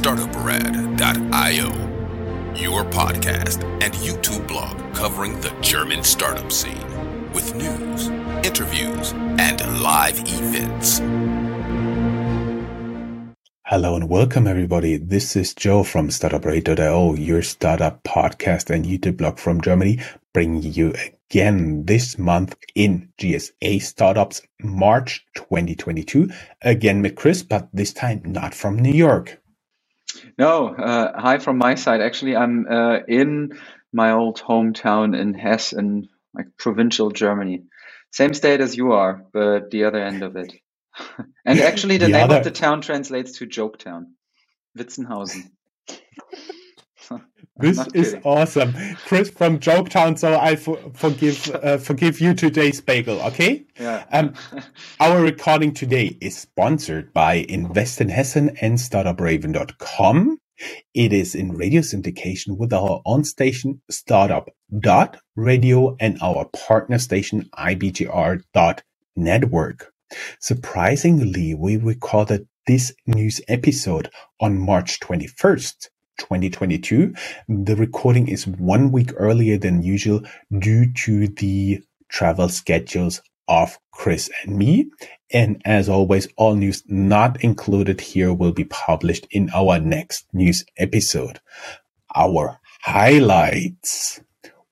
startuprad.io, your podcast and YouTube blog covering the German startup scene with news, interviews, and live events. Hello and welcome everybody. This is Joe from startuprad.io, your startup podcast and YouTube blog from Germany, bringing you again this month in GSA Startups March 2022. Again with Chris, but this time not from New York. No, uh, hi from my side. Actually, I'm uh, in my old hometown in Hesse, in like provincial Germany. Same state as you are, but the other end of it. and actually, the, the name other... of the town translates to Joke Town, Witzenhausen. This is kidding. awesome, Chris from Joketown. So I forgive uh, forgive you today's bagel. Okay. Yeah. Um, our recording today is sponsored by Invest in Hessen and StartupRaven.com. It is in radio syndication with our on station Startup dot Radio and our partner station IBGR dot Network. Surprisingly, we recorded this news episode on March 21st. 2022. The recording is one week earlier than usual due to the travel schedules of Chris and me. And as always, all news not included here will be published in our next news episode. Our highlights.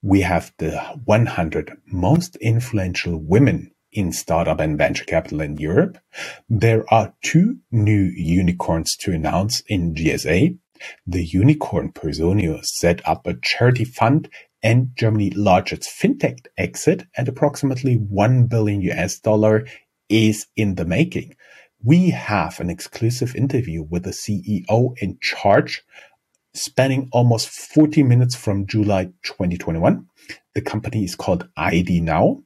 We have the 100 most influential women in startup and venture capital in Europe. There are two new unicorns to announce in GSA. The unicorn Personio set up a charity fund and Germany's largest fintech exit at approximately $1 billion US dollar is in the making. We have an exclusive interview with the CEO in charge spanning almost 40 minutes from July 2021. The company is called ID Now.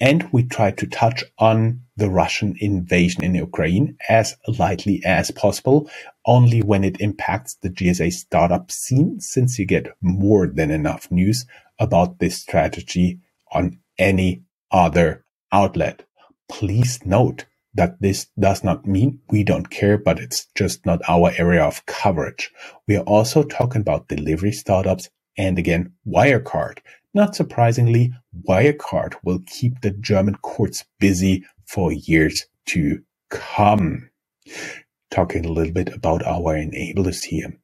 And we try to touch on the Russian invasion in Ukraine as lightly as possible, only when it impacts the GSA startup scene, since you get more than enough news about this strategy on any other outlet. Please note that this does not mean we don't care, but it's just not our area of coverage. We are also talking about delivery startups and again, Wirecard. Not surprisingly, Wirecard will keep the German courts busy for years to come. Talking a little bit about our enablers here.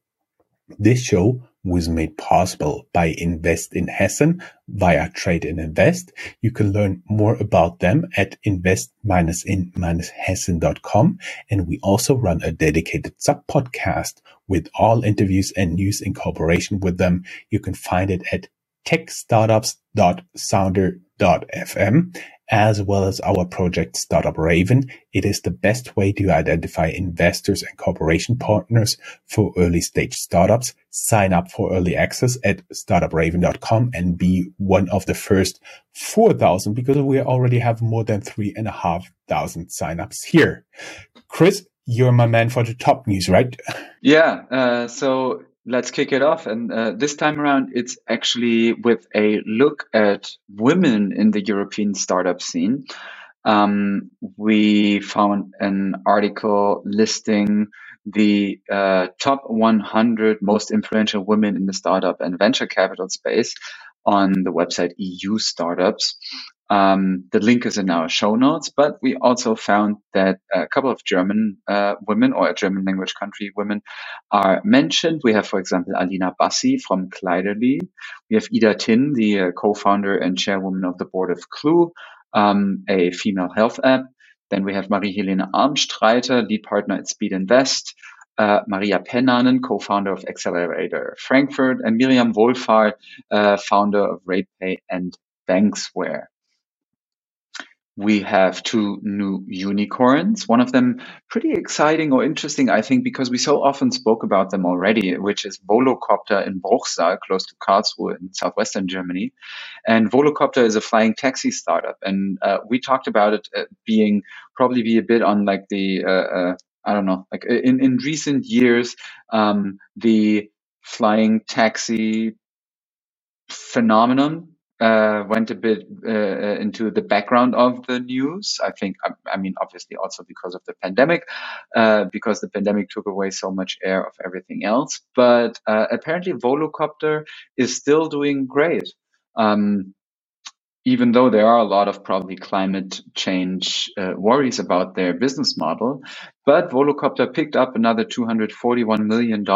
This show was made possible by Invest in Hessen via Trade and Invest. You can learn more about them at invest-in-hessen.com. And we also run a dedicated sub podcast with all interviews and news in cooperation with them. You can find it at techstartups.sounder.fm as well as our project Startup Raven. It is the best way to identify investors and cooperation partners for early stage startups. Sign up for early access at startupraven.com and be one of the first 4,000 because we already have more than three and a half thousand signups here. Chris, you're my man for the top news, right? Yeah. Uh, so let's kick it off. And uh, this time around, it's actually with a look at women in the European startup scene. Um, we found an article listing the uh, top 100 most influential women in the startup and venture capital space on the website EU Startups. Um, the link is in our show notes, but we also found that a couple of German uh, women or German language country women are mentioned. We have, for example, Alina Bassi from Kleiderly. We have Ida Tin, the uh, co-founder and chairwoman of the board of Clue, um, a female health app. Then we have Marie-Helene Ametsreiter, lead partner at Speed Invest. Uh, Maria Pennanen, co-founder of Accelerator Frankfurt, and Miriam Wohlfahrt, uh, founder of RatePay and Banxware we have two new unicorns. One of them pretty exciting or interesting, I think, because we so often spoke about them already, which is Volocopter in Bruchsal, close to Karlsruhe in southwestern Germany. And Volocopter is a flying taxi startup. And uh, we talked about it uh, being probably be a bit on like the, uh, uh I don't know, like in, in recent years, um, the flying taxi phenomenon uh, went a bit uh, uh, into the background of the news. I think, I, I mean, obviously also because of the pandemic, uh, because the pandemic took away so much air of everything else. But uh, apparently, Volocopter is still doing great. Um, even though there are a lot of probably climate change uh, worries about their business model, but Volocopter picked up another $241 million.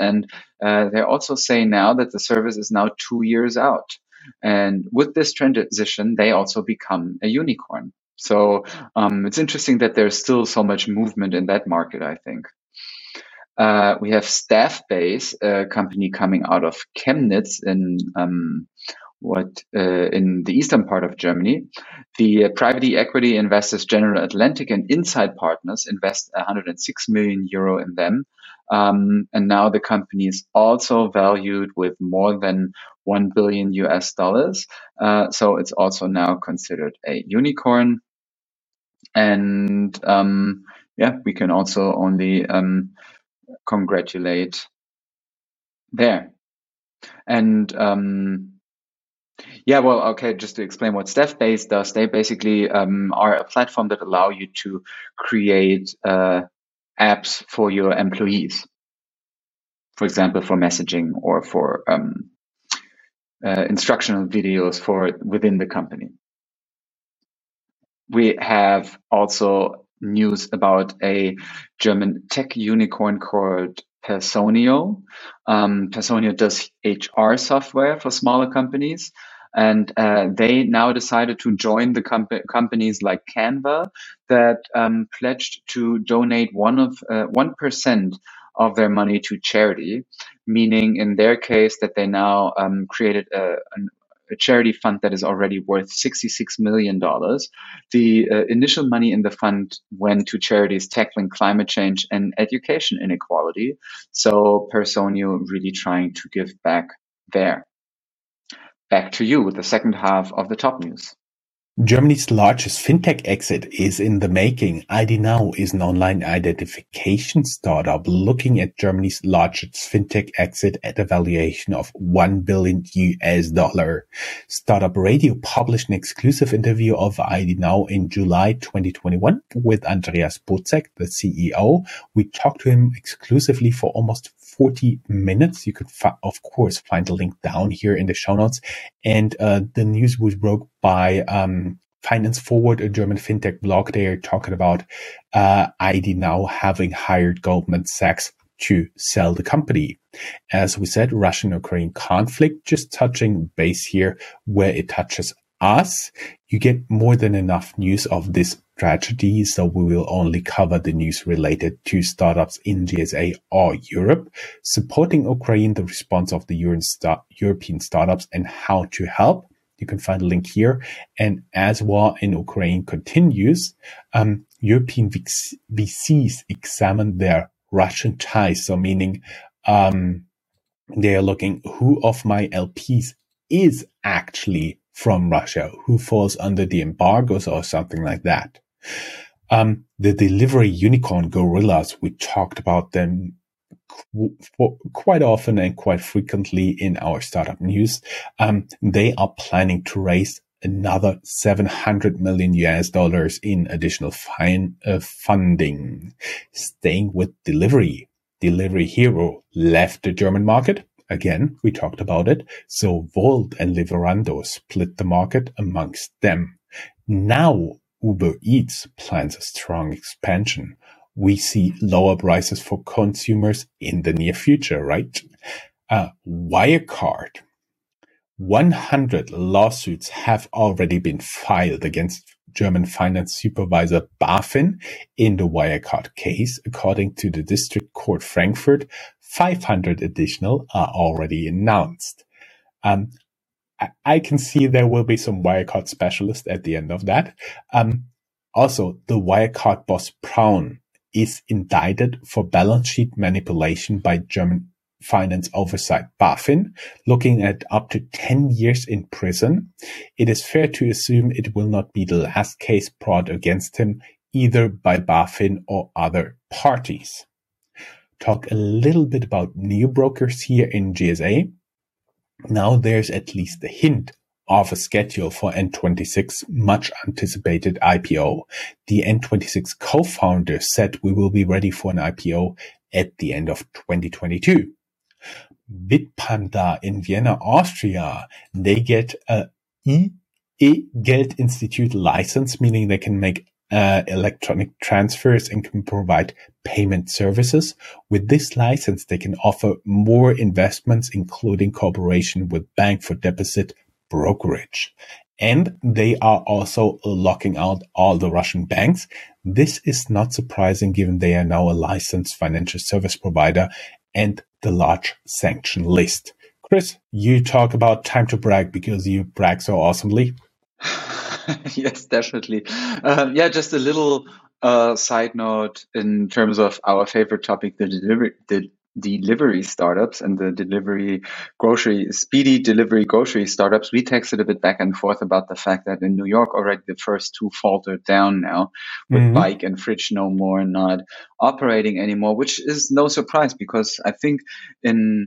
And uh, they also say now that the service is now two years out. And with this transition, they also become a unicorn. So um, it's interesting that there's still so much movement in that market, I think. Uh, we have Staffbase, a company coming out of Chemnitz in um, what uh, in the eastern part of Germany. The uh, private equity investors General Atlantic and Insight Partners invest 106 million euro in them. Um, and now the company is also valued with more than 1 billion US dollars. Uh, so it's also now considered a unicorn. And um, yeah, we can also only um, congratulate there. And um, yeah, well, okay, just to explain what Staffbase does, they basically um, are a platform that allow you to create uh, apps for your employees. For example, for messaging or for um, uh, instructional videos for within the company. We have also news about a German tech unicorn called Personio. Um, Personio does HR software for smaller companies. And uh, they now decided to join the comp- companies like Canva that um, pledged to donate one of uh, one of their money to charity, meaning in their case that they now um, created a, a charity fund that is already worth $66 million. The uh, initial money in the fund went to charities tackling climate change and education inequality. So Personio really trying to give back there. Back to you with the second half of the top news. Germany's largest fintech exit is in the making. IDnow is an online identification startup looking at Germany's largest fintech exit at a valuation of 1 billion US dollar. Startup Radio published an exclusive interview of IDnow in July 2021 with Andreas Bodczek, the CEO. We talked to him exclusively for almost 40 minutes. You could, of course, find the link down here in the show notes. And uh, the news was broke by um, Finance Forward, a German fintech blog. They are talking about uh, IDnow having hired Goldman Sachs to sell the company. As we said, Russian-Ukraine conflict just touching base here where it touches us. You get more than enough news of this tragedy, so we will only cover the news related to startups in GSA or Europe, supporting Ukraine, the response of the European startups and how to help. You can find a link here. And as war in Ukraine continues, um, European VCs examine their Russian ties. So meaning, um, they are looking who of my LPs is actually from Russia, who falls under the embargoes or something like that. Um, the delivery unicorn gorillas, we talked about them qu- quite often and quite frequently in our startup news. Um, they are planning to raise another 700 million US dollars in additional fine, uh, funding. Staying with delivery. Delivery Hero left the German market. Again, we talked about it. So Wolt and Lieferando split the market amongst them. Now Uber Eats plans a strong expansion. We see lower prices for consumers in the near future, right? Uh, Wirecard. 100 lawsuits have already been filed against German finance supervisor BaFin in the Wirecard case. According to the District Court Frankfurt, 500 additional are already announced. Um, I can see there will be some Wirecard specialist at the end of that. Um, also, the Wirecard boss Braun is indicted for balance sheet manipulation by German finance oversight BaFin, looking at up to 10 years in prison. It is fair to assume it will not be the last case brought against him either by BaFin or other parties. Talk a little bit about new brokers here in GSA. Now there's at least a hint of a schedule for N26 much anticipated IPO. The N26 co-founder said we will be ready for an IPO at the end of 2022. Bitpanda in Vienna, Austria, they get a E-Geld-Institut license, meaning they can make uh, electronic transfers and can provide payment services. With this license, they can offer more investments, including cooperation with bank for deposit brokerage. And they are also locking out all the Russian banks. This is not surprising given they are now a licensed financial service provider and the large sanction list. Chris, you talk about time to brag because you brag so awesomely. yes, definitely. Uh, yeah, just a little uh, side note in terms of our favorite topic, the delivery, the delivery startups and the delivery grocery speedy delivery grocery startups we texted a bit back and forth about the fact that in new york already the first two faltered down now with mm-hmm. Buyk and fridge no more not operating anymore which is no surprise because i think in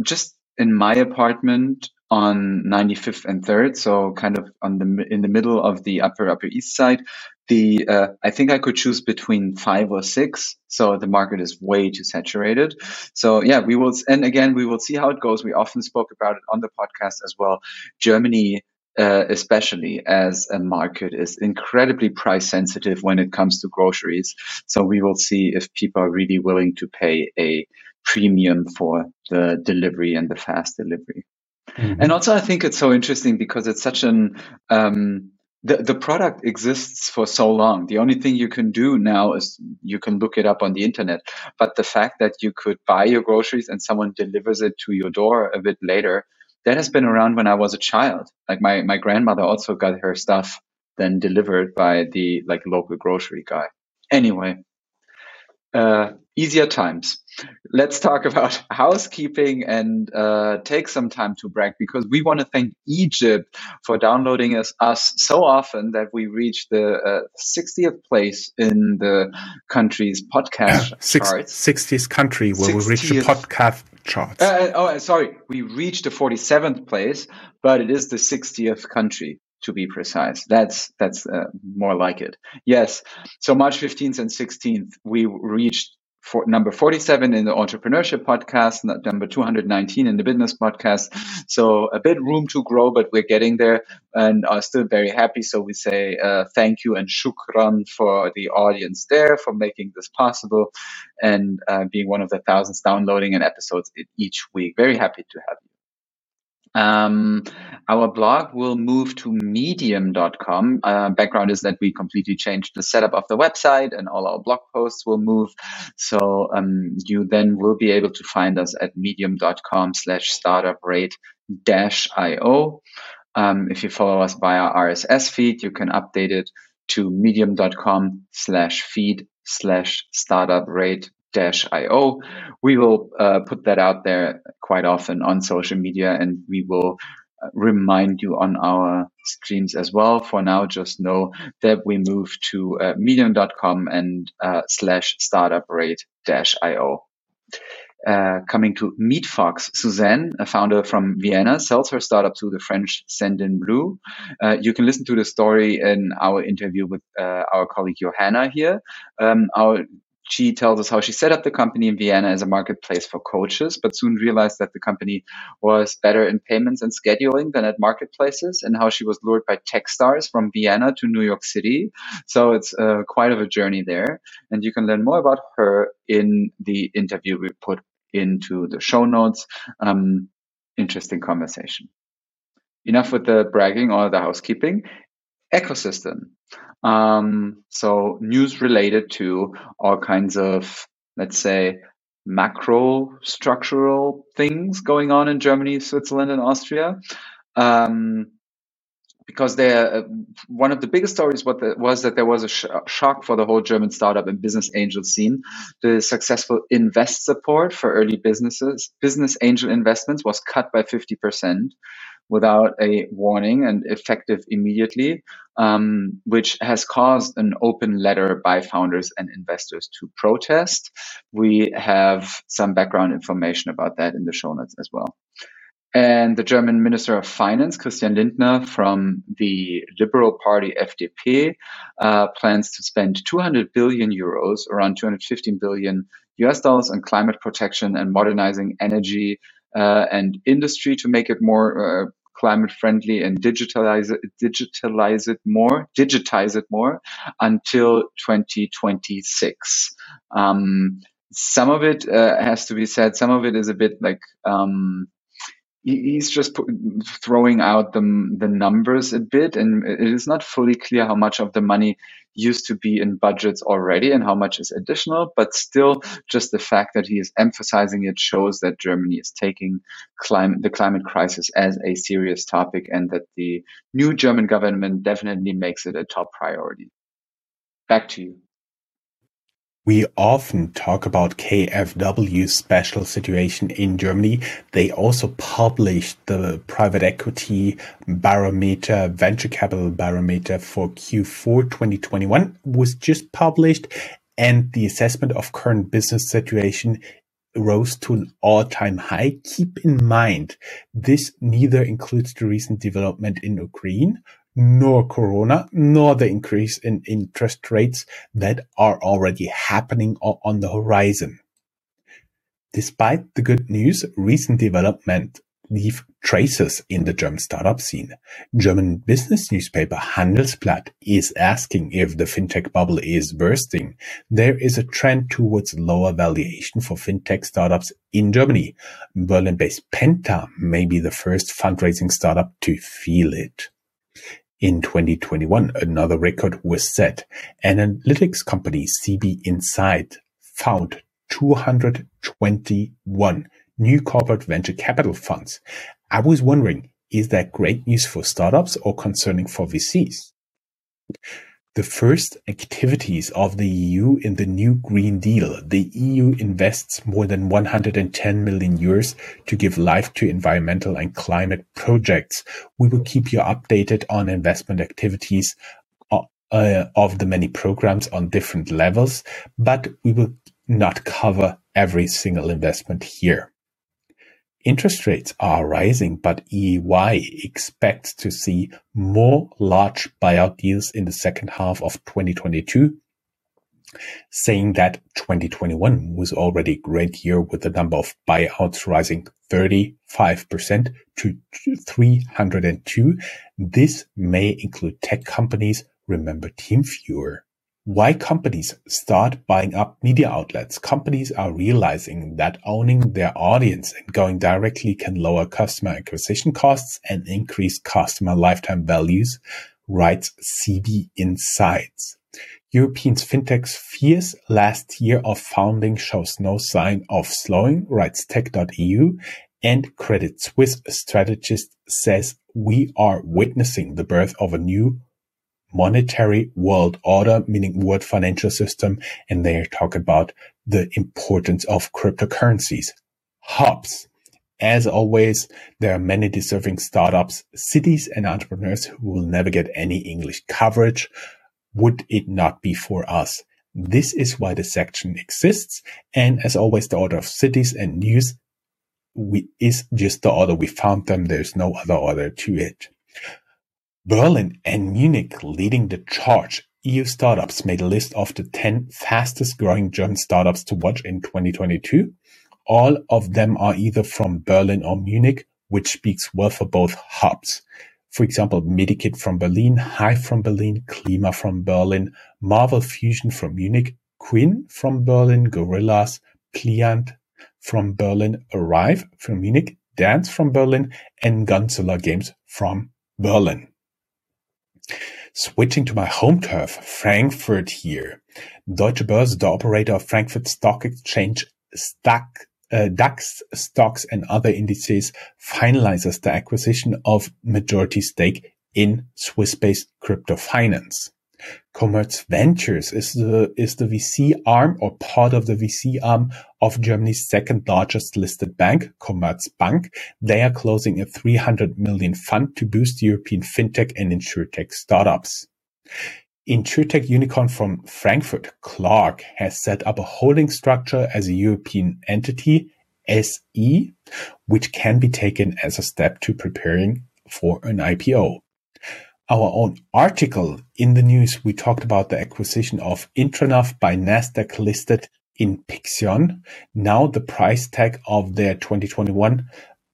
just in my apartment on 95th and 3rd, so kind of on the in the middle of the upper upper east side. The uh, I think I could choose between five or six, so the market is way too saturated. So yeah, we will, and again we will see how it goes. We often spoke about it on the podcast as well. Germany uh, especially as a market is incredibly price sensitive when it comes to groceries. So we will see if people are really willing to pay a premium for the delivery and the fast delivery. Mm-hmm. And also, I think it's so interesting because it's such an um, the, the product exists for so long. The only thing you can do now is you can look it up on the internet. But the fact that you could buy your groceries and someone delivers it to your door a bit later, that has been around when I was a child. Like my, my grandmother also got her stuff then delivered by the like local grocery guy. Anyway, uh, easier times. Let's talk about housekeeping and uh, take some time to brag because we want to thank Egypt for downloading us, us so often that we reached the uh, 60th place in the country's podcast Six, charts. 60th country where 60th. we reached the podcast charts. Uh, uh, oh, sorry, we reached the 47th place, but it is the 60th country to be precise. That's that's uh, more like it. Yes. So March 15th and 16th, we reached for number 47 in the entrepreneurship podcast, number 219 in the business podcast. So a bit room to grow, but we're getting there and are still very happy. So we say uh, thank you and shukran for the audience there for making this possible and uh, being one of the thousands downloading an episodes each week. Very happy to have you. Um, our blog will move to medium.com. Uh, background is that we completely changed the setup of the website and all our blog posts will move. So um, you then will be able to find us at medium.com slash startuprad dash IO. Um, if you follow us via RSS feed, you can update it to medium.com slash feed slash startuprad io. We will uh, put that out there quite often on social media and we will uh, remind you on our streams as well. For now, just know that we move to uh, medium.com and uh, slash startuprad dash io. Uh, coming to MeetFox, Suzanne, a founder from Vienna, sells her startup to the French Sendinblue. Uh, you can listen to the story in our interview with uh, our colleague Johanna here. Um, our she tells us how she set up the company in Vienna as a marketplace for coaches, but soon realized that the company was better in payments and scheduling than at marketplaces, and how she was lured by Techstars from Vienna to New York City. So it's uh, quite of a journey there. And you can learn more about her in the interview we put into the show notes. Um, interesting conversation. Enough with the bragging or the housekeeping. Ecosystem. Um, so news related to all kinds of, let's say, macro structural things going on in Germany, Switzerland, and Austria. Um, because there, uh, one of the biggest stories what the, was that there was a sh- shock for the whole German startup and business angel scene. The successful invest support for early businesses, business angel investments was cut by 50% without a warning and effective immediately, um, which has caused an open letter by founders and investors to protest. We have some background information about that in the show notes as well. And the German Minister of Finance, Christian Lindner, from the Liberal Party FDP, uh, plans to spend 200 billion euros, around 215 billion US dollars, on climate protection and modernizing energy uh, and industry to make it more uh, climate friendly and digitalize it, digitalize it more, digitize it more until 2026. Um, some of it uh, has to be said. Some of it is a bit like um, he's just throwing out the the numbers a bit, and it is not fully clear how much of the money used to be in budgets already and how much is additional. But still, just the fact that he is emphasizing it shows that Germany is taking climate the climate crisis as a serious topic, and that the new German government definitely makes it a top priority. Back to you. We often talk about KfW's special situation in Germany. They also published the private equity barometer, venture capital barometer for Q4 2021 was just published and the assessment of current business situation rose to an all-time high. Keep in mind, this neither includes the recent development in Ukraine nor corona, nor the increase in interest rates that are already happening on the horizon. Despite the good news, recent development leave traces in the German startup scene. German business newspaper Handelsblatt is asking if the fintech bubble is bursting. There is a trend towards lower valuation for fintech startups in Germany. Berlin-based Penta may be the first fundraising startup to feel it. In 2021, another record was set. Analytics company CB Insight found 221 new corporate venture capital funds. I was wondering, is that great news for startups or concerning for VCs? The first activities of the EU in the new Green Deal. The EU invests more than 110 million euros to give life to environmental and climate projects. We will keep you updated on investment activities uh, uh of the many programs on different levels, but we will not cover every single investment here. Interest rates are rising, but EY expects to see more large buyout deals in the second half of 2022, saying that 2021 was already a great year with the number of buyouts rising 35% to 302. This may include tech companies. Remember TeamViewer. Why companies start buying up media outlets. Companies are realizing that owning their audience and going directly can lower customer acquisition costs and increase customer lifetime values, writes CB Insights. European fintech's fierce last year of founding shows no sign of slowing, writes tech.eu, and Credit Suisse strategist says we are witnessing the birth of a new monetary world order, meaning world financial system, and they talk about the importance of cryptocurrencies. Hubs. As always, there are many deserving startups, cities, and entrepreneurs who will never get any English coverage. Would it not be for us? This is why the section exists. And as always, the order of cities and news we, is just the order we found them. There's no other order to it. Berlin and Munich leading the charge. EU startups made a list of the 10 fastest growing German startups to watch in 2022. All of them are either from Berlin or Munich, which speaks well for both hubs. For example, Medikit from Berlin, Hive from Berlin, Klima from Berlin, Marvel Fusion from Munich, Quinn from Berlin, Gorillas, Pliant from Berlin, Arrive from Munich, Dance from Berlin, and Gunzilla Games from Berlin. Switching to my home turf, Frankfurt here. Deutsche Börse, the operator of Frankfurt Stock Exchange, uh, DAX stocks and other indices, finalizes the acquisition of majority stake in Swiss-based crypto finance. Commerz Ventures is the is the VC arm or part of the VC arm of Germany's second largest listed bank, Commerzbank. They are closing a 300 million fund to boost European fintech and insurtech startups. Insurtech unicorn from Frankfurt, Clark, has set up a holding structure as a European entity SE, which can be taken as a step to preparing for an IPO. Our own article in the news, we talked about the acquisition of Intranav by Nasdaq listed Inpixion. Now the price tag of their 2021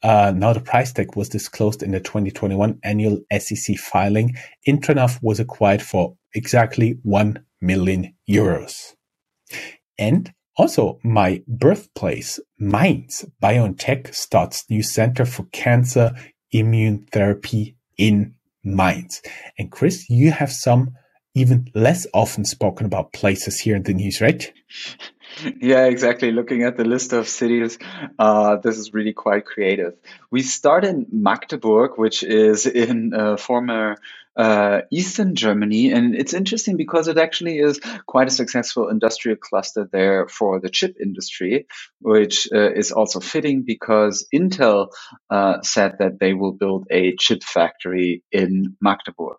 uh, now the price tag was disclosed in the 2021 annual SEC filing. Intranav was acquired for exactly 1 million euros. And also my birthplace, Mainz, BioNTech starts new center for cancer immune therapy in Mainz. And Chris, you have some even less often spoken about places here in the news, right? Yeah, exactly. Looking at the list of cities, uh, this is really quite creative. We start in Magdeburg, which is in uh, former uh, Eastern Germany. And it's interesting because it actually is quite a successful industrial cluster there for the chip industry, which uh, is also fitting because Intel uh, said that they will build a chip factory in Magdeburg.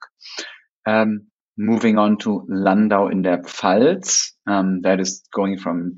Um, moving on to Landau in der Pfalz. Um, that is going from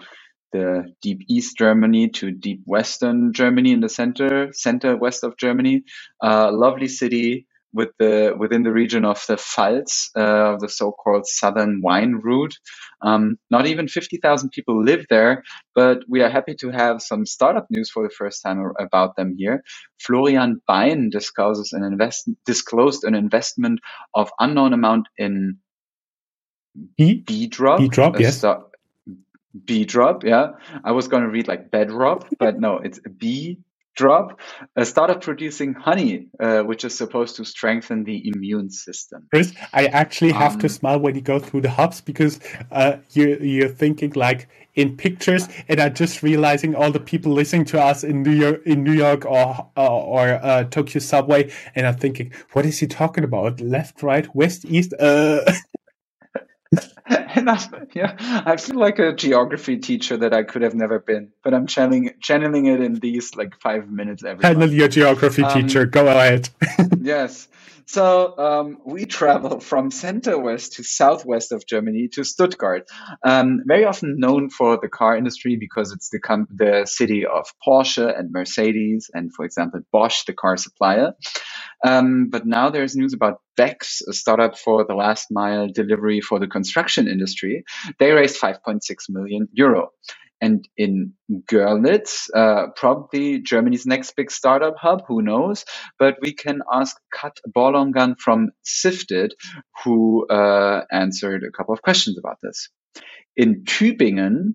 the deep East Germany to deep Western Germany in the center, center west of Germany. Uh, lovely city with the within the region of the Pfalz, uh, the so-called southern wine route. Um, not even 50,000 people live there, but we are happy to have some startup news for the first time about them here. Florian Bein discloses an invest disclosed an investment of unknown amount in B, B drop. B drop, yes. B drop, yeah. I was going to read like bedrop, but no, it's B drop, uh, started producing honey, uh, which is supposed to strengthen the immune system. Chris, I actually have um, to smile when you go through the hubs because uh, you, you're thinking like in pictures, and I'm just realizing all the people listening to us in New York, in New York or uh, or uh, Tokyo subway, and I'm thinking, what is he talking about? Left, right, west, east? And I, yeah, I feel like a geography teacher that I could have never been, but I'm channeling channeling it in these like five minutes every. Channel your geography um, teacher. Go ahead. yes. So um, we travel from center west to southwest of Germany to Stuttgart, um, very often known for the car industry because it's the com- the city of Porsche and Mercedes, and for example Bosch, the car supplier. Um, but now there's news about Becks, a startup for the last mile delivery for the construction industry. They raised 5.6 million euro. And in Görlitz, uh, probably Germany's next big startup hub, who knows? But we can ask Kat Borlongan from Sifted, who uh, answered a couple of questions about this. In Tübingen,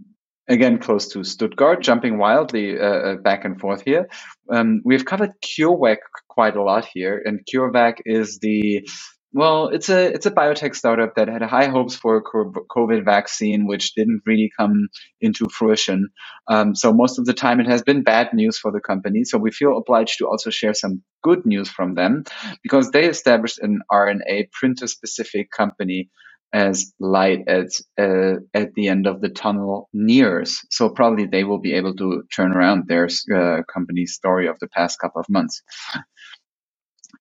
again close to Stuttgart, jumping wildly uh, uh, back and forth here. Um, we've covered CureVac quite a lot here, and CureVac is the well, it's a it's a biotech startup that had high hopes for a COVID vaccine, which didn't really come into fruition. Um, so most of the time, it has been bad news for the company. So we feel obliged to also share some good news from them because they established an RNA printer specific company as light as uh, at the end of the tunnel nears. So probably they will be able to turn around their uh, company story of the past couple of months.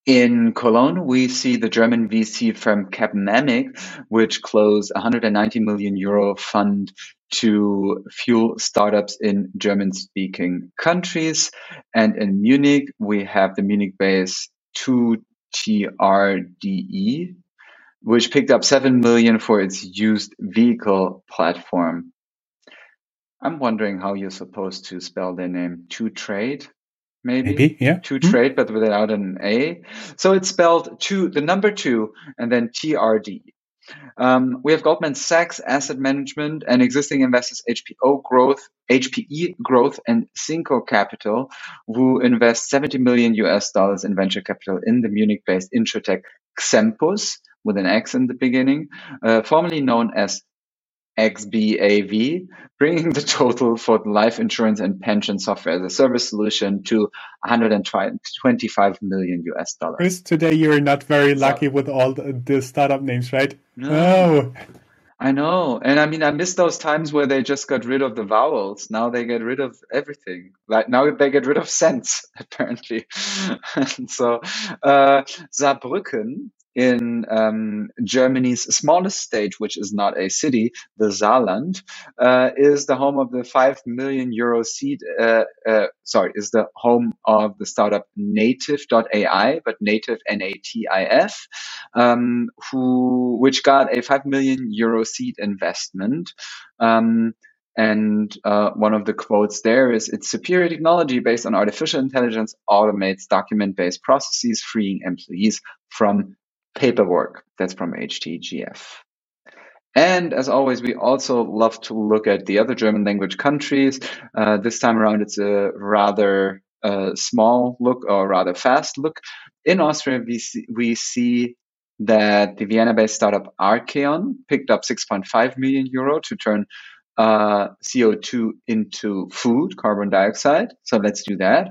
In Cologne, we see the German VC firm Capnamic, which closed 190 million euro fund to fuel startups in German-speaking countries. And in Munich, we have the Munich-based 2TRDE, which picked up 7 million for its used vehicle platform. I'm wondering how you're supposed to spell their name. To trade, maybe? Maybe, yeah. To mm-hmm. trade, but without an A. So it's spelled two, the number two, and then TRD. Um, we have Goldman Sachs Asset Management and existing investors HPO Growth, HPE Growth, and Cinco Capital, who invest 70 million US dollars in venture capital in the Munich-based insurtech Xempus with an X in the beginning, uh, formerly known as XBAV, bringing the total for the life insurance and pension software as a service solution to 125 million US dollars. Chris, today you're not very lucky so, with all the, the, startup names, right? No. Oh. I know. And I mean, I miss those times where they just got rid of the vowels. Now they get rid of everything. Like now they get rid of sense, apparently. and so, uh, Saarbrücken in um, Germany's smallest state, which is not a city, the Saarland, uh, is the home of the 5 million euro seed, uh, uh, sorry, is the home of the startup native.ai, but native, N-A-T-I-F, um, who, which got a 5 million euro seed investment. Um, and uh, one of the quotes there is its superior technology based on artificial intelligence automates document based processes, freeing employees from paperwork. That's from HTGF. And as always, we also love to look at the other German language countries. Uh, this time around, it's a rather uh, small look or rather fast look. In Austria, we see, we see that the Vienna based startup Arkeon picked up 6.5 million euro to turn uh, CO2 into food, carbon dioxide. So let's do that.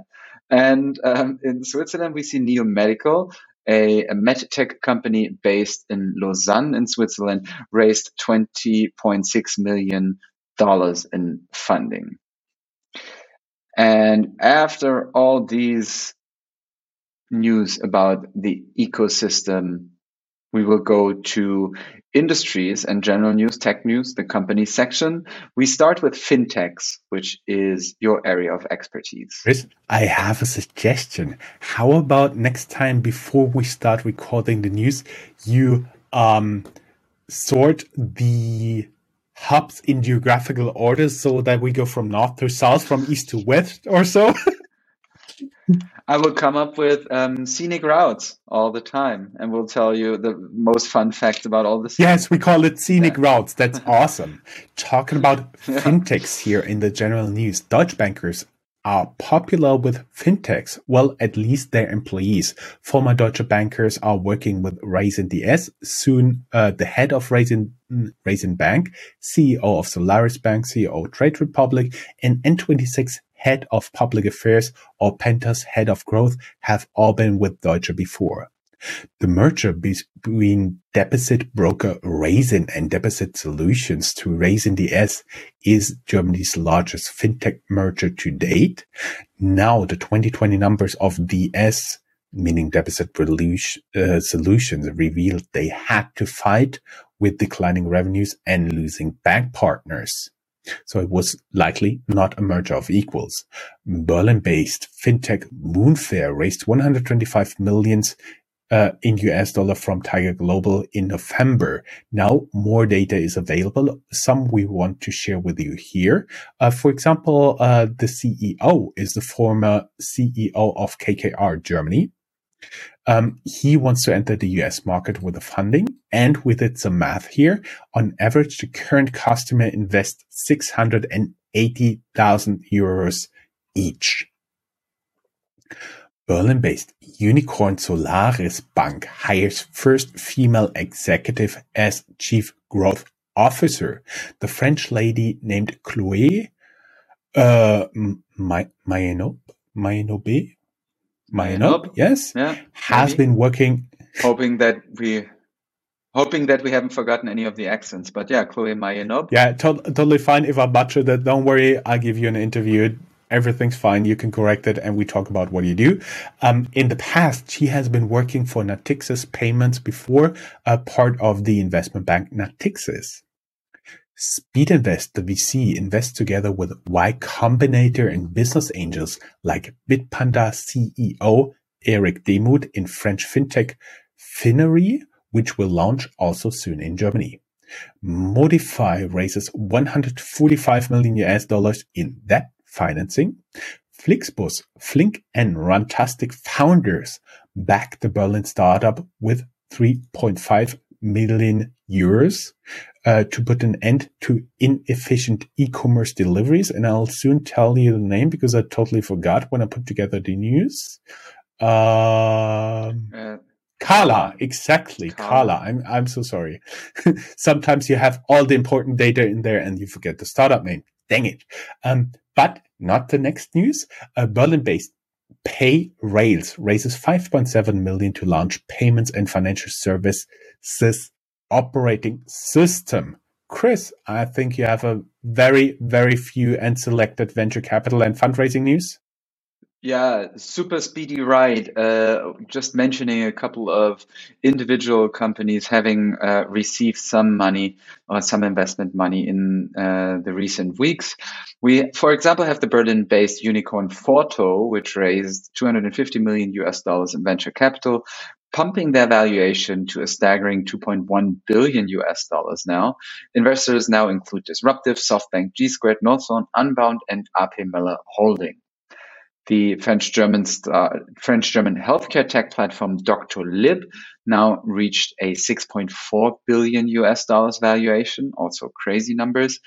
And um, in Switzerland, we see Neo Medical a, a medtech company based in Lausanne in Switzerland raised $20.6 million in funding. And after all these news about the ecosystem, we will go to industries and general news, tech news, the company section. We start with fintechs, which is your area of expertise. Chris, I have a suggestion. How about next time before we start recording the news, you um, sort the hubs in geographical order so that we go from north to south, from east to west or so? I will come up with um, scenic routes all the time, and we'll tell you the most fun facts about all this. Yes, we call it scenic yeah. routes. That's awesome. Talking about fintechs here in the general news, Deutsche bankers are popular with fintechs. Well, at least their employees. Former Deutsche bankers are working with Raisin DS. Soon, uh, the head of Raisin, Raisin Bank, CEO of Solaris Bank, CEO of Trade Republic, and N26 head of public affairs or Penta's head of growth have all been with Deutsche before. The merger between deposit broker Raisin and Deposit Solutions to Raisin DS is Germany's largest fintech merger to date. Now the 2020 numbers of DS meaning deposit uh, solutions revealed they had to fight with declining revenues and losing bank partners. So it was likely not a merger of equals. Berlin-based fintech Moonfare raised 125 millions uh, in US dollar from Tiger Global in November. Now more data is available. Some we want to share with you here. Uh, for example, uh, the CEO is the former CEO of KKR Germany. Um, he wants to enter the US market with the funding and with it some math here. On average, the current customer invests 680,000 euros each. Berlin-based unicorn Solaris Bank hires first female executive as chief growth officer. The French lady named Chloé uh, Mayenob, Mayenobe, Mayenob, yes, yeah, has maybe. been working. Hoping that we hoping that we haven't forgotten any of the accents. But yeah, Chloe Mayenob. Yeah, to- totally fine. If I butcher that, don't worry. I'll give you an interview. Everything's fine. You can correct it, and we talk about what you do. Um, in the past, she has been working for Natixis Payments before, a part of the investment bank Natixis. Speedinvest, the VC, invests together with Y Combinator and business angels like Bitpanda CEO Eric Demuth in French fintech Finary, which will launch also soon in Germany. Modifi raises 145 million US dollars in debt financing. Flixbus, Flink and Runtastic founders back the Berlin startup with 3.5 million euros uh, to put an end to inefficient e-commerce deliveries. And I'll soon tell you the name because I totally forgot when I put together the news. Um, uh, Kala, exactly. Kala. Kala. I'm, I'm so sorry. Sometimes you have all the important data in there and you forget the startup name. Dang it. Um, but not the next news. A Berlin based Pay Rails raises 5.7 million to launch payments and financial services operating system. Chris, I think you have a very, very few and selected venture capital and fundraising news. Yeah, super speedy ride. Uh, just mentioning a couple of individual companies having uh, received some money or some investment money in uh, the recent weeks. We, for example, have the Berlin-based unicorn Forto, which raised 250 million US dollars in venture capital, pumping their valuation to a staggering 2.1 billion US dollars now. Investors now include Disruptive, SoftBank, G Squared, Northzone, Unbound, and AP Moller Holding. The French-German uh, French-German healthcare tech platform Doctolib now reached a 6.4 billion US dollars valuation, also crazy numbers.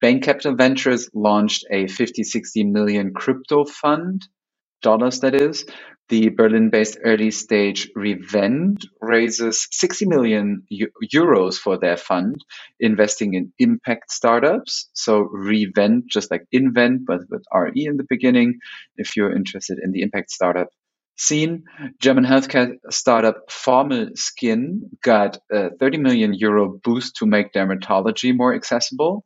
Bain Capital Ventures launched a 50, 60 million crypto fund, dollars that is, the Berlin-based early-stage Revent raises 60 million euros for their fund, investing in impact startups. So Revent, just like invent, but with RE in the beginning, if you're interested in the impact startup scene. German healthcare startup Formelskin got a 30 million euro boost to make dermatology more accessible.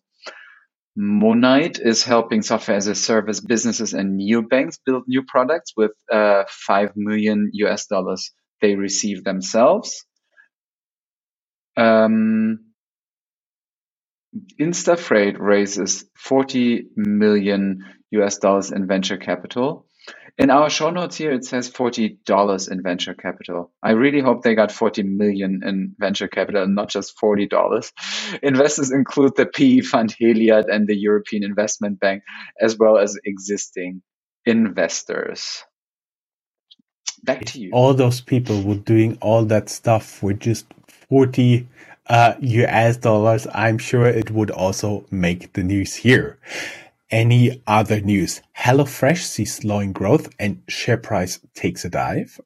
Monite is helping software as a service businesses and neobanks build new products with uh, 5 million US dollars they receive themselves. Um, Instafreight raises 40 million US dollars in venture capital. In our show notes here, it says $40 in venture capital. I really hope they got 40 million in venture capital and not just $40. Investors include the PE fund Heliad and the European Investment Bank, as well as existing investors. Back to you. All those people were doing all that stuff for just 40 uh, US dollars. I'm sure it would also make the news here any other news. HelloFresh sees slowing growth and share price takes a dive.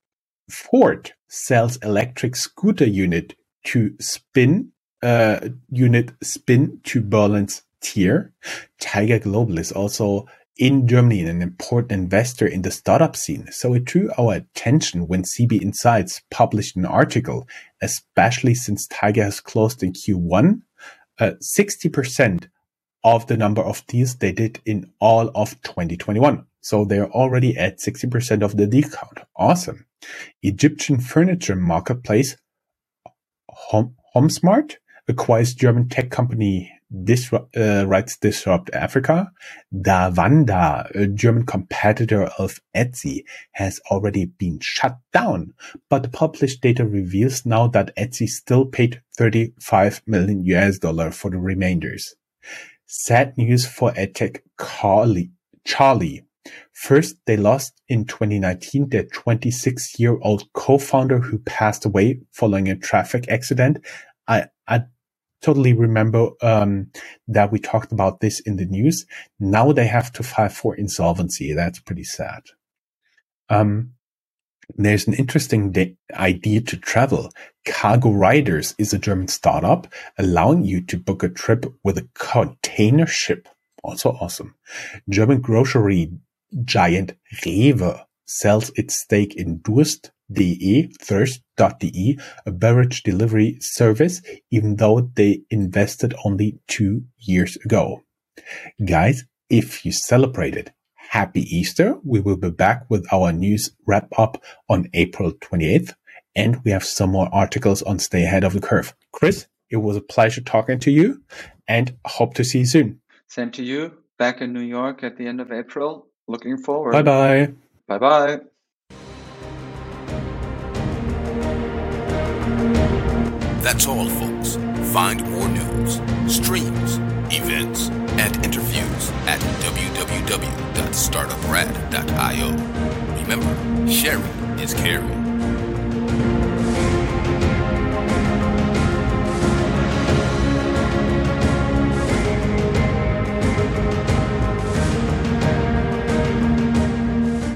Ford sells electric scooter unit to spin uh, unit spin to Berlin's Tier. Tiger Global is also in Germany and an important investor in the startup scene. So it drew our attention when CB Insights published an article, especially since Tiger has closed in Q1. Uh, 60% of the number of deals they did in all of 2021. So they're already at 60% of the deal count. Awesome. Egyptian furniture marketplace Home, Homzmart acquires German tech company Disrupt, uh, Rights Disrupt Africa. DaWanda, a German competitor of Etsy, has already been shut down, but published data reveals now that Etsy still paid 35 million US dollar for the remainders. Sad news for EdTech Charlie. First, they lost in 2019 their 26-year-old co-founder who passed away following a traffic accident. I, I totally remember um, that we talked about this in the news. Now they have to file for insolvency. That's pretty sad. Um, there's an interesting de- idea to travel. Cargo Riders is a German startup allowing you to book a trip with a container ship. Also awesome. German grocery giant Rewe sells its stake in Durst.de, thirst.de, a beverage delivery service, even though they invested only two years ago. Guys, if you celebrated, happy Easter. We will be back with our news wrap up on April 28th. And we have some more articles on Stay Ahead of the Curve. Chris, it was a pleasure talking to you and hope to see you soon. Same to you. Back in New York at the end of April. Looking forward. Bye bye. Bye bye. That's all, folks. Find more news, streams, events, and interviews at www.startuprad.io. Remember, sharing is caring.